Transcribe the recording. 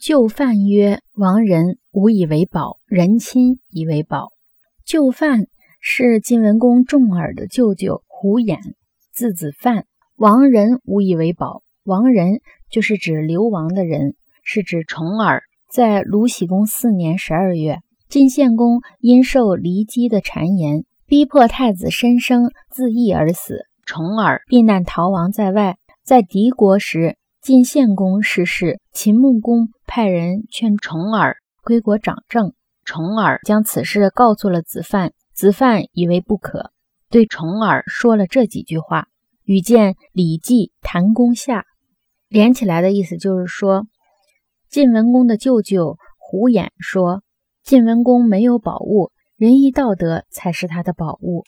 就范曰：“亡人无以为宝，人亲以为宝。”就范是晋文公重耳的舅舅胡衍，字子范。亡人无以为宝，亡人就是指流亡的人，是指重耳。在鲁僖公四年十二月，晋献公因受骊姬的谗言，逼迫太子申生自缢而死，重耳避难逃亡在外。在敌国时。晋献公逝世，秦穆公派人劝重耳归国掌政。重耳将此事告诉了子范，子范以为不可，对重耳说了这几句话。与见《礼记·谈公下》，连起来的意思就是说，晋文公的舅舅胡衍说，晋文公没有宝物，仁义道德才是他的宝物。